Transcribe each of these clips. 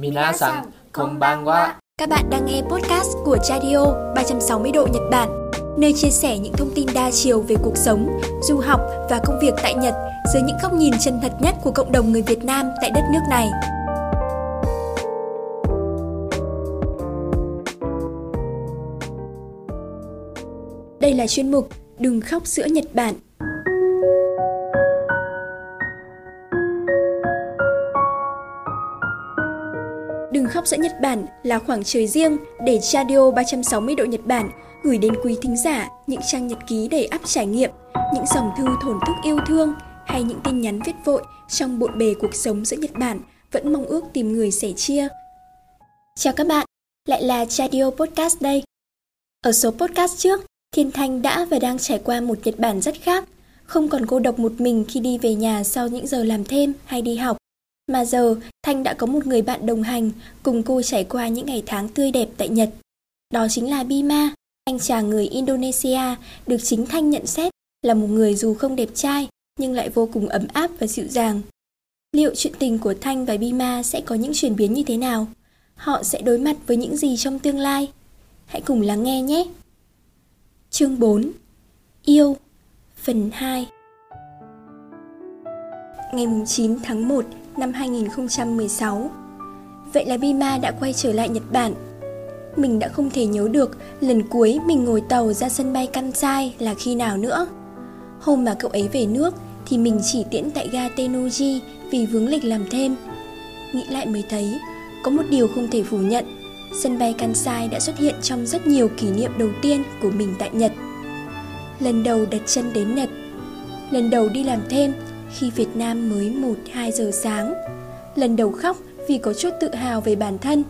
Minasan, konbanwa. Các bạn đang nghe podcast của Chadio 360 độ Nhật Bản, nơi chia sẻ những thông tin đa chiều về cuộc sống, du học và công việc tại Nhật dưới những góc nhìn chân thật nhất của cộng đồng người Việt Nam tại đất nước này. Đây là chuyên mục Đừng khóc sữa Nhật Bản Đừng khóc giữa Nhật Bản là khoảng trời riêng để Radio 360 độ Nhật Bản gửi đến quý thính giả những trang nhật ký đầy ắp trải nghiệm, những dòng thư thổn thức yêu thương hay những tin nhắn viết vội trong bộn bề cuộc sống giữa Nhật Bản vẫn mong ước tìm người sẻ chia. Chào các bạn, lại là Radio Podcast đây. Ở số podcast trước, Thiên Thanh đã và đang trải qua một Nhật Bản rất khác, không còn cô độc một mình khi đi về nhà sau những giờ làm thêm hay đi học mà giờ, Thanh đã có một người bạn đồng hành cùng cô trải qua những ngày tháng tươi đẹp tại Nhật. Đó chính là Bima, anh chàng người Indonesia được chính Thanh nhận xét là một người dù không đẹp trai nhưng lại vô cùng ấm áp và dịu dàng. Liệu chuyện tình của Thanh và Bima sẽ có những chuyển biến như thế nào? Họ sẽ đối mặt với những gì trong tương lai? Hãy cùng lắng nghe nhé! Chương 4 Yêu Phần 2 Ngày 9 tháng 1 năm 2016. Vậy là Bima đã quay trở lại Nhật Bản. Mình đã không thể nhớ được lần cuối mình ngồi tàu ra sân bay Kansai là khi nào nữa. Hôm mà cậu ấy về nước thì mình chỉ tiễn tại ga Tenoji vì vướng lịch làm thêm. Nghĩ lại mới thấy, có một điều không thể phủ nhận, sân bay Kansai đã xuất hiện trong rất nhiều kỷ niệm đầu tiên của mình tại Nhật. Lần đầu đặt chân đến Nhật, lần đầu đi làm thêm khi Việt Nam mới 1-2 giờ sáng. Lần đầu khóc vì có chút tự hào về bản thân.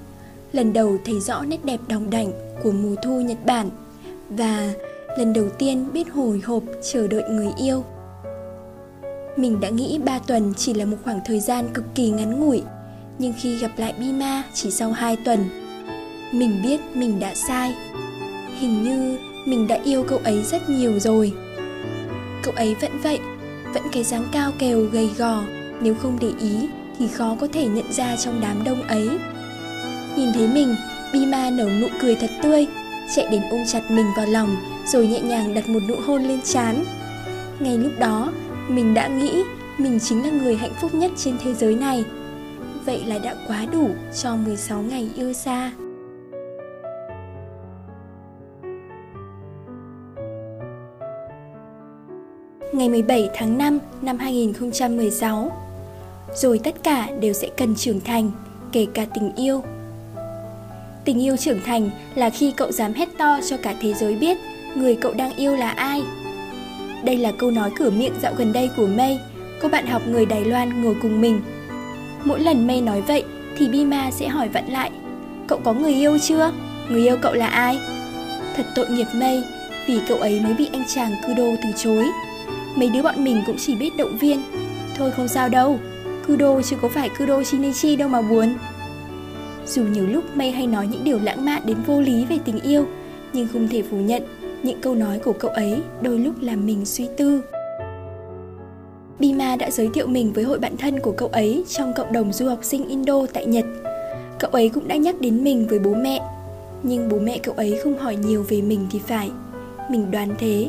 Lần đầu thấy rõ nét đẹp đồng đảnh của mùa thu Nhật Bản. Và lần đầu tiên biết hồi hộp chờ đợi người yêu. Mình đã nghĩ 3 tuần chỉ là một khoảng thời gian cực kỳ ngắn ngủi, nhưng khi gặp lại Bima chỉ sau 2 tuần, mình biết mình đã sai. Hình như mình đã yêu cậu ấy rất nhiều rồi. Cậu ấy vẫn vậy, vẫn cái dáng cao kèo, gầy gò. Nếu không để ý, thì khó có thể nhận ra trong đám đông ấy. Nhìn thấy mình, bima nở nụ cười thật tươi, chạy đến ôm chặt mình vào lòng, rồi nhẹ nhàng đặt một nụ hôn lên trán. Ngay lúc đó, mình đã nghĩ mình chính là người hạnh phúc nhất trên thế giới này. Vậy là đã quá đủ cho 16 ngày yêu xa. Ngày 17 tháng 5 năm 2016. Rồi tất cả đều sẽ cần trưởng thành, kể cả tình yêu. Tình yêu trưởng thành là khi cậu dám hét to cho cả thế giới biết người cậu đang yêu là ai. Đây là câu nói cửa miệng dạo gần đây của May, cô bạn học người Đài Loan ngồi cùng mình. Mỗi lần May nói vậy thì Bima sẽ hỏi vặn lại, cậu có người yêu chưa? Người yêu cậu là ai? Thật tội nghiệp May, vì cậu ấy mới bị anh chàng cư đô từ chối. Mấy đứa bọn mình cũng chỉ biết động viên Thôi không sao đâu Kudo chứ có phải Kudo Shinichi đâu mà buồn Dù nhiều lúc May hay nói những điều lãng mạn đến vô lý về tình yêu Nhưng không thể phủ nhận Những câu nói của cậu ấy đôi lúc làm mình suy tư Bima đã giới thiệu mình với hội bạn thân của cậu ấy trong cộng đồng du học sinh Indo tại Nhật. Cậu ấy cũng đã nhắc đến mình với bố mẹ, nhưng bố mẹ cậu ấy không hỏi nhiều về mình thì phải. Mình đoán thế,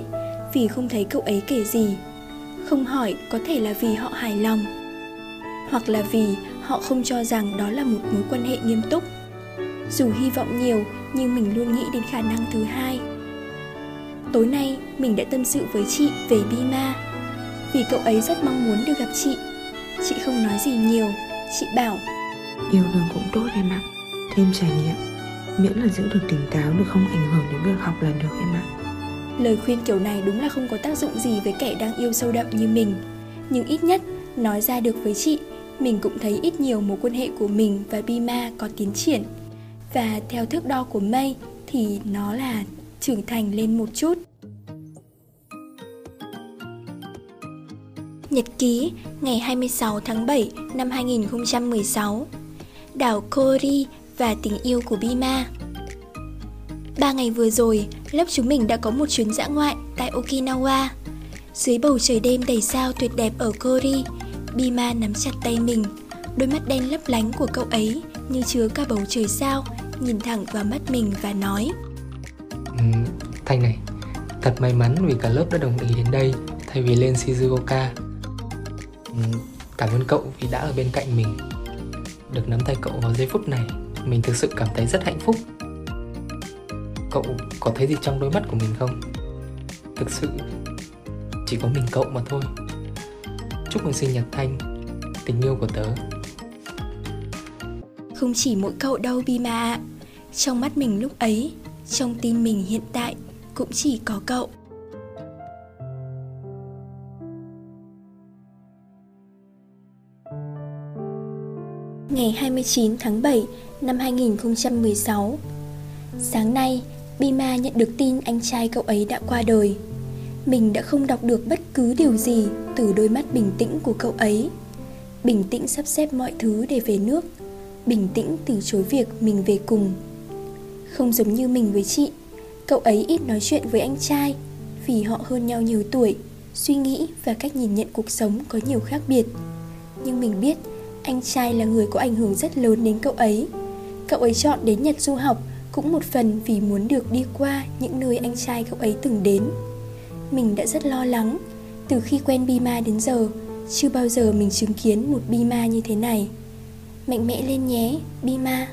vì không thấy cậu ấy kể gì. Không hỏi có thể là vì họ hài lòng, hoặc là vì họ không cho rằng đó là một mối quan hệ nghiêm túc. Dù hy vọng nhiều, nhưng mình luôn nghĩ đến khả năng thứ hai. Tối nay, mình đã tâm sự với chị về bima. Vì cậu ấy rất mong muốn được gặp chị. Chị không nói gì nhiều, chị bảo, yêu đương cũng tốt em ạ. Thêm trải nghiệm, miễn là giữ được tỉnh táo, được không ảnh hưởng đến việc học là được em ạ. Lời khuyên kiểu này đúng là không có tác dụng gì với kẻ đang yêu sâu đậm như mình. Nhưng ít nhất, nói ra được với chị Mình cũng thấy ít nhiều mối quan hệ của mình và Bima có tiến triển. Và theo thước đo của May thì nó là trưởng thành lên một chút. Nhật ký ngày 26 tháng 7 năm 2016 Đảo Kori và tình yêu của Bima. Ba ngày vừa rồi, lớp chúng mình đã có một chuyến dã ngoại tại Okinawa. Dưới bầu trời đêm đầy sao tuyệt đẹp ở Kori, Bima nắm chặt tay mình. Đôi mắt đen lấp lánh của cậu ấy như chứa cả bầu trời sao, nhìn thẳng vào mắt mình và nói ừ, Thanh này, thật may mắn vì cả lớp đã đồng ý đến đây thay vì lên Shizuoka. Ừ, cảm ơn cậu vì đã ở bên cạnh mình. Được nắm tay cậu vào giây phút này, mình thực sự cảm thấy rất hạnh phúc. Cậu có thấy gì trong đôi mắt của mình không? Thực sự chỉ có mình cậu mà thôi. Chúc mừng sinh nhật Thanh, tình yêu của tớ. Không chỉ mỗi cậu đâu Bima ạ. Trong mắt mình lúc ấy, trong tim mình hiện tại cũng chỉ có cậu. Ngày 29 tháng 7 năm 2016 Sáng nay, Bima nhận được tin anh trai cậu ấy đã qua đời. Mình đã không đọc được bất cứ điều gì từ đôi mắt bình tĩnh của cậu ấy. Bình tĩnh sắp xếp mọi thứ để về nước. Bình tĩnh từ chối việc mình về cùng. Không giống như mình với chị, Cậu ấy ít nói chuyện với anh trai Vì họ hơn nhau nhiều tuổi, Suy nghĩ và cách nhìn nhận cuộc sống có nhiều khác biệt. Nhưng mình biết, anh trai là người có ảnh hưởng rất lớn đến cậu ấy. Cậu ấy chọn đến Nhật du học cũng một phần vì muốn được đi qua những nơi anh trai cậu ấy từng đến. Mình đã rất lo lắng Từ khi quen Bima đến giờ Chưa bao giờ mình chứng kiến một Bima như thế này. Mạnh mẽ lên nhé, Bima.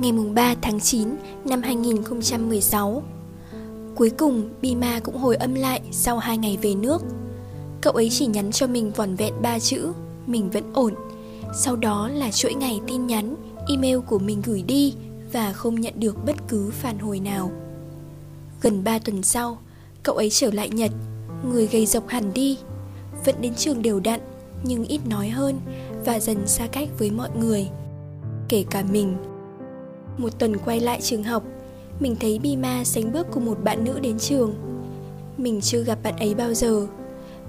Ngày mùng 3 tháng 9 năm 2016 Cuối cùng Bima cũng hồi âm lại sau 2 ngày về nước. Cậu ấy chỉ nhắn cho mình vỏn vẹn 3 chữ Mình vẫn ổn. Sau đó là chuỗi ngày tin nhắn, email của mình gửi đi và không nhận được bất cứ phản hồi nào. Gần 3 tuần sau, cậu ấy trở lại Nhật. Người gầy dọc hẳn đi. Vẫn đến trường đều đặn Nhưng ít nói hơn Và dần xa cách với mọi người Kể cả mình. Một tuần quay lại trường học Mình thấy Bima sánh bước cùng một bạn nữ đến trường. Mình chưa gặp bạn ấy bao giờ.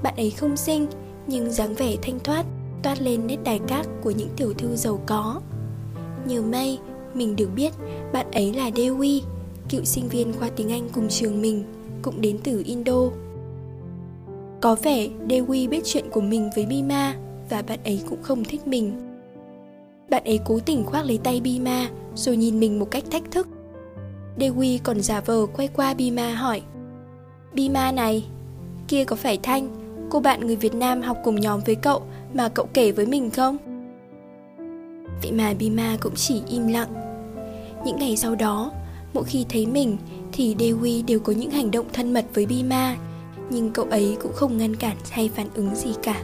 Bạn ấy không xinh Nhưng dáng vẻ thanh thoát Toát lên nét đài cát của những tiểu thư giàu có. Nhiều mây. Mình được biết bạn ấy là Dewi Cựu sinh viên khoa tiếng Anh cùng trường mình Cũng đến từ Indo Có vẻ Dewi biết chuyện của mình với Bima Và bạn ấy cũng không thích mình Bạn ấy cố tình khoác lấy tay Bima rồi nhìn mình một cách thách thức. Dewi còn giả vờ quay qua Bima hỏi Bima này, kia có phải Thanh, cô bạn người Việt Nam học cùng nhóm với cậu mà cậu kể với mình không? Vậy mà Bima cũng chỉ im lặng. Những ngày sau đó, mỗi khi thấy mình thì Dewi đều có những hành động thân mật với Bima, nhưng cậu ấy cũng không ngăn cản hay phản ứng gì cả.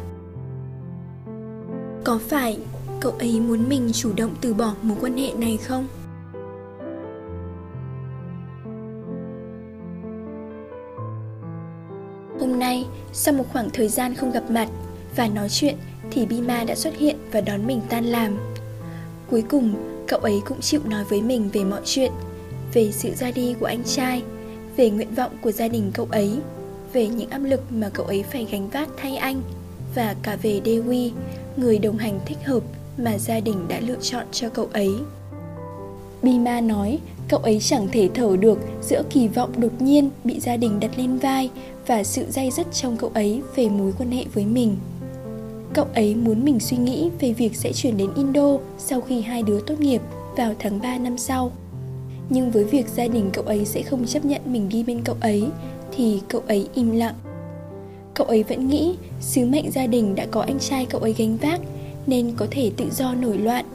Có phải cậu ấy muốn mình chủ động từ bỏ mối quan hệ này không hôm nay sau một khoảng thời gian không gặp mặt và nói chuyện thì bima đã xuất hiện và đón mình tan làm cuối cùng cậu ấy cũng chịu nói với mình về mọi chuyện về sự ra đi của anh trai về nguyện vọng của gia đình cậu ấy về những áp lực mà cậu ấy phải gánh vác thay anh và cả về Dewi, người đồng hành thích hợp mà gia đình đã lựa chọn cho cậu ấy. Bima nói cậu ấy chẳng thể thở được giữa kỳ vọng đột nhiên bị gia đình đặt lên vai và sự dây dứt trong cậu ấy về mối quan hệ với mình. Cậu ấy muốn mình suy nghĩ về việc sẽ chuyển đến Indo sau khi hai đứa tốt nghiệp vào tháng 3 năm sau. Nhưng với việc gia đình cậu ấy sẽ không chấp nhận mình đi bên cậu ấy, thì cậu ấy im lặng. Cậu ấy vẫn nghĩ sứ mệnh gia đình đã có anh trai cậu ấy gánh vác, nên có thể tự do nổi loạn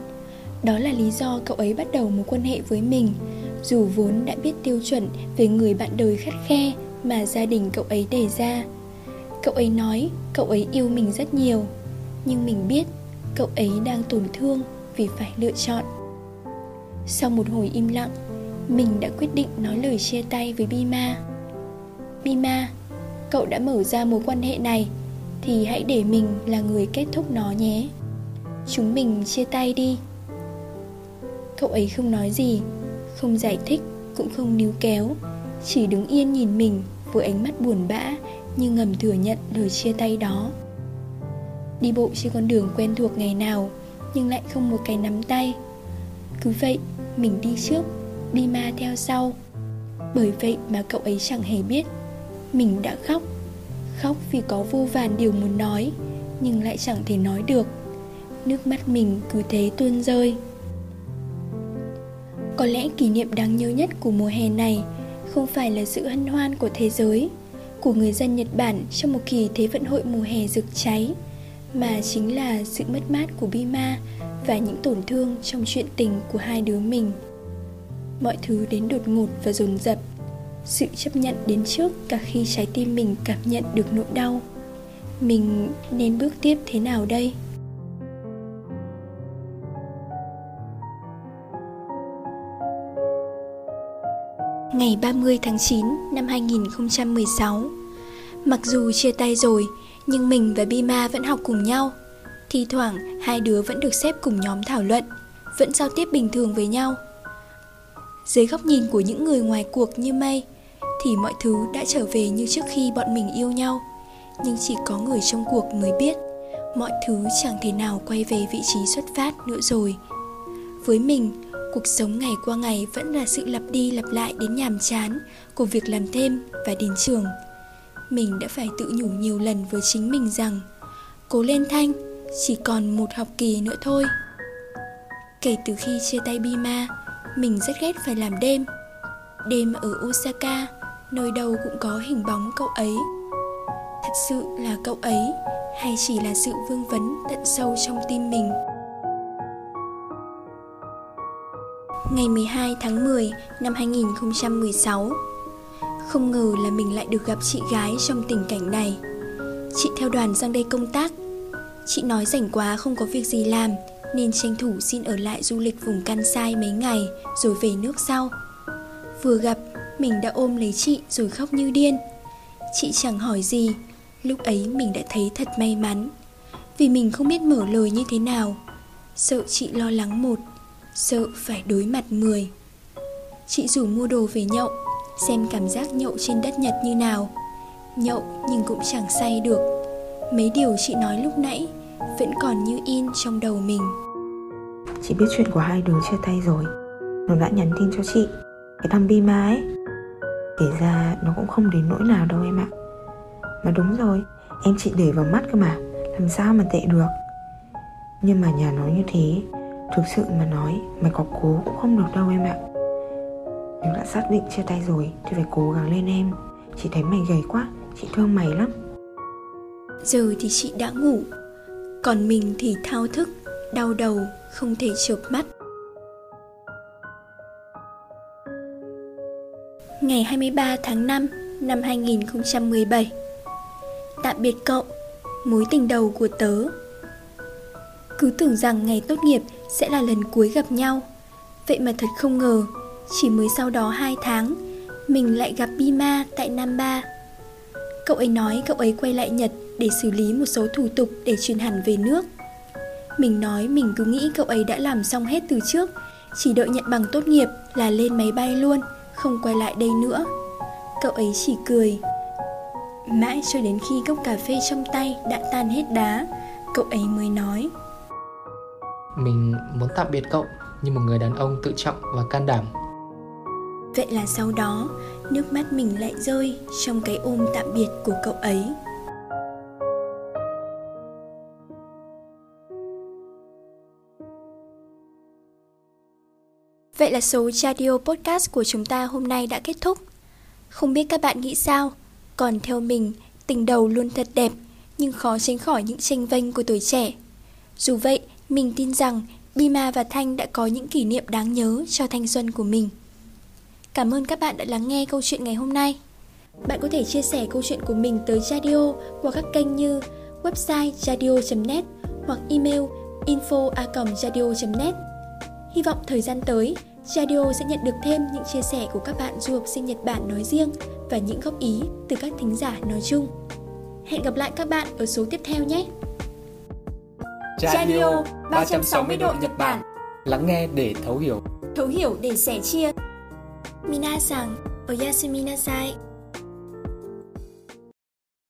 đó là lý do cậu ấy bắt đầu mối quan hệ với mình, dù vốn đã biết tiêu chuẩn về người bạn đời khắt khe mà gia đình cậu ấy đề ra cậu ấy nói cậu ấy yêu mình rất nhiều nhưng mình biết, cậu ấy đang tổn thương vì phải lựa chọn. Sau một hồi im lặng, mình đã quyết định nói lời chia tay với bima. Bima, cậu đã mở ra mối quan hệ này, thì hãy để mình là người kết thúc nó nhé. Chúng mình chia tay đi. Cậu ấy không nói gì, Không giải thích, Cũng không níu kéo, Chỉ đứng yên nhìn mình Với ánh mắt buồn bã Như ngầm thừa nhận lời chia tay đó. Đi bộ trên con đường quen thuộc ngày nào, Nhưng lại không một cái nắm tay. Cứ vậy, Mình đi trước, Đi ma theo sau. Bởi vậy mà cậu ấy chẳng hề biết, Mình đã khóc. Khóc vì có vô vàn điều muốn nói, Nhưng lại chẳng thể nói được. Nước mắt mình cứ thế tuôn rơi. Có lẽ kỷ niệm đáng nhớ nhất của mùa hè này không phải là sự hân hoan của thế giới, của người dân nhật bản trong một kỳ thế vận hội mùa hè rực cháy mà chính là sự mất mát của bima và những tổn thương trong chuyện tình của hai đứa mình. Mọi thứ đến đột ngột và dồn dập. Sự chấp nhận đến trước cả khi trái tim mình cảm nhận được nỗi đau. Mình nên bước tiếp thế nào đây? Ngày 30 tháng 9 năm 2016 Mặc dù chia tay rồi nhưng mình và Bima vẫn học cùng nhau. Thi thoảng hai đứa vẫn được xếp cùng nhóm thảo luận Vẫn giao tiếp bình thường với nhau. Dưới góc nhìn của những người ngoài cuộc như mây Thì mọi thứ đã trở về như trước khi bọn mình yêu nhau. Nhưng chỉ có người trong cuộc mới biết Mọi thứ chẳng thể nào quay về vị trí xuất phát nữa rồi. Với mình, cuộc sống ngày qua ngày vẫn là sự lặp đi lặp lại đến nhàm chán của việc làm thêm và đến trường mình đã phải tự nhủ nhiều lần với chính mình rằng, cố lên thanh, chỉ còn một học kỳ nữa thôi. Kể từ khi chia tay bima, mình rất ghét phải làm đêm. Đêm ở osaka, nơi đâu cũng có hình bóng cậu ấy. Thật sự là cậu ấy, hay chỉ là sự vương vấn tận sâu trong tim mình? Ngày 12 tháng 10 năm 2016. Không ngờ là mình lại được gặp chị gái trong tình cảnh này. Chị theo đoàn sang đây công tác. Chị nói rảnh quá không có việc gì làm nên tranh thủ xin ở lại du lịch vùng Kansai mấy ngày rồi về nước sau. Vừa gặp, mình đã ôm lấy chị rồi khóc như điên. Chị chẳng hỏi gì, lúc ấy mình đã thấy thật may mắn. Vì mình không biết mở lời như thế nào. Sợ chị lo lắng một sợ phải đối mặt mười Chị rủ mua đồ về nhậu Xem cảm giác nhậu trên đất Nhật như nào. Nhậu nhưng cũng chẳng say được. Mấy điều chị nói lúc nãy Vẫn còn như in trong đầu mình. Chị biết chuyện của hai đứa chia tay rồi. Nó đã nhắn tin cho chị. Cái thằng Bima ấy. Kể ra nó cũng không đến nỗi nào đâu em ạ. Mà đúng rồi, Em chị để vào mắt cơ mà. Làm sao mà tệ được? Nhưng mà nhà nó như thế, Thực sự mà nói, Mày có cố cũng không được đâu em ạ. Nếu đã xác định chia tay rồi Thì phải cố gắng lên em. Chị thấy mày gầy quá, Chị thương mày lắm. Giờ thì chị đã ngủ. Còn mình thì thao thức, Đau đầu, Không thể chợp mắt. Ngày 23 tháng 5 năm 2017 Tạm biệt cậu, Mối tình đầu của tớ. Cứ tưởng rằng ngày tốt nghiệp sẽ là lần cuối gặp nhau. Vậy mà thật không ngờ chỉ mới sau đó 2 tháng, Mình lại gặp Bima tại Nam Ba. Cậu ấy nói cậu ấy quay lại Nhật Để xử lý một số thủ tục để chuyển hẳn về nước. Mình nói mình cứ nghĩ cậu ấy đã làm xong hết từ trước, Chỉ đợi nhận bằng tốt nghiệp là lên máy bay luôn, Không quay lại đây nữa. Cậu ấy chỉ cười. Mãi cho đến khi cốc cà phê trong tay đã tan hết đá, Cậu ấy mới nói. Mình muốn tạm biệt cậu như một người đàn ông tự trọng và can đảm vậy là sau đó nước mắt mình lại rơi trong cái ôm tạm biệt của cậu ấy Vậy là số Chadio Podcast của chúng ta hôm nay đã kết thúc. Không biết các bạn nghĩ sao? Còn theo mình, tình đầu luôn thật đẹp, nhưng khó tránh khỏi những tranh vênh của tuổi trẻ. Dù vậy, mình tin rằng Bima và Thanh đã có những kỷ niệm đáng nhớ cho thanh xuân của mình. Cảm ơn các bạn đã lắng nghe câu chuyện ngày hôm nay. Bạn có thể chia sẻ câu chuyện của mình tới Radio qua các kênh như website radio.net hoặc email info@radio.net. Hy vọng thời gian tới, Radio sẽ nhận được thêm những chia sẻ của các bạn du học sinh Nhật Bản nói riêng và những góp ý từ các thính giả nói chung. Hẹn gặp lại các bạn ở số tiếp theo nhé! Radio 360 độ Nhật Bản Lắng nghe để thấu hiểu Thấu hiểu để sẻ chia 皆さん、おやすみなさい。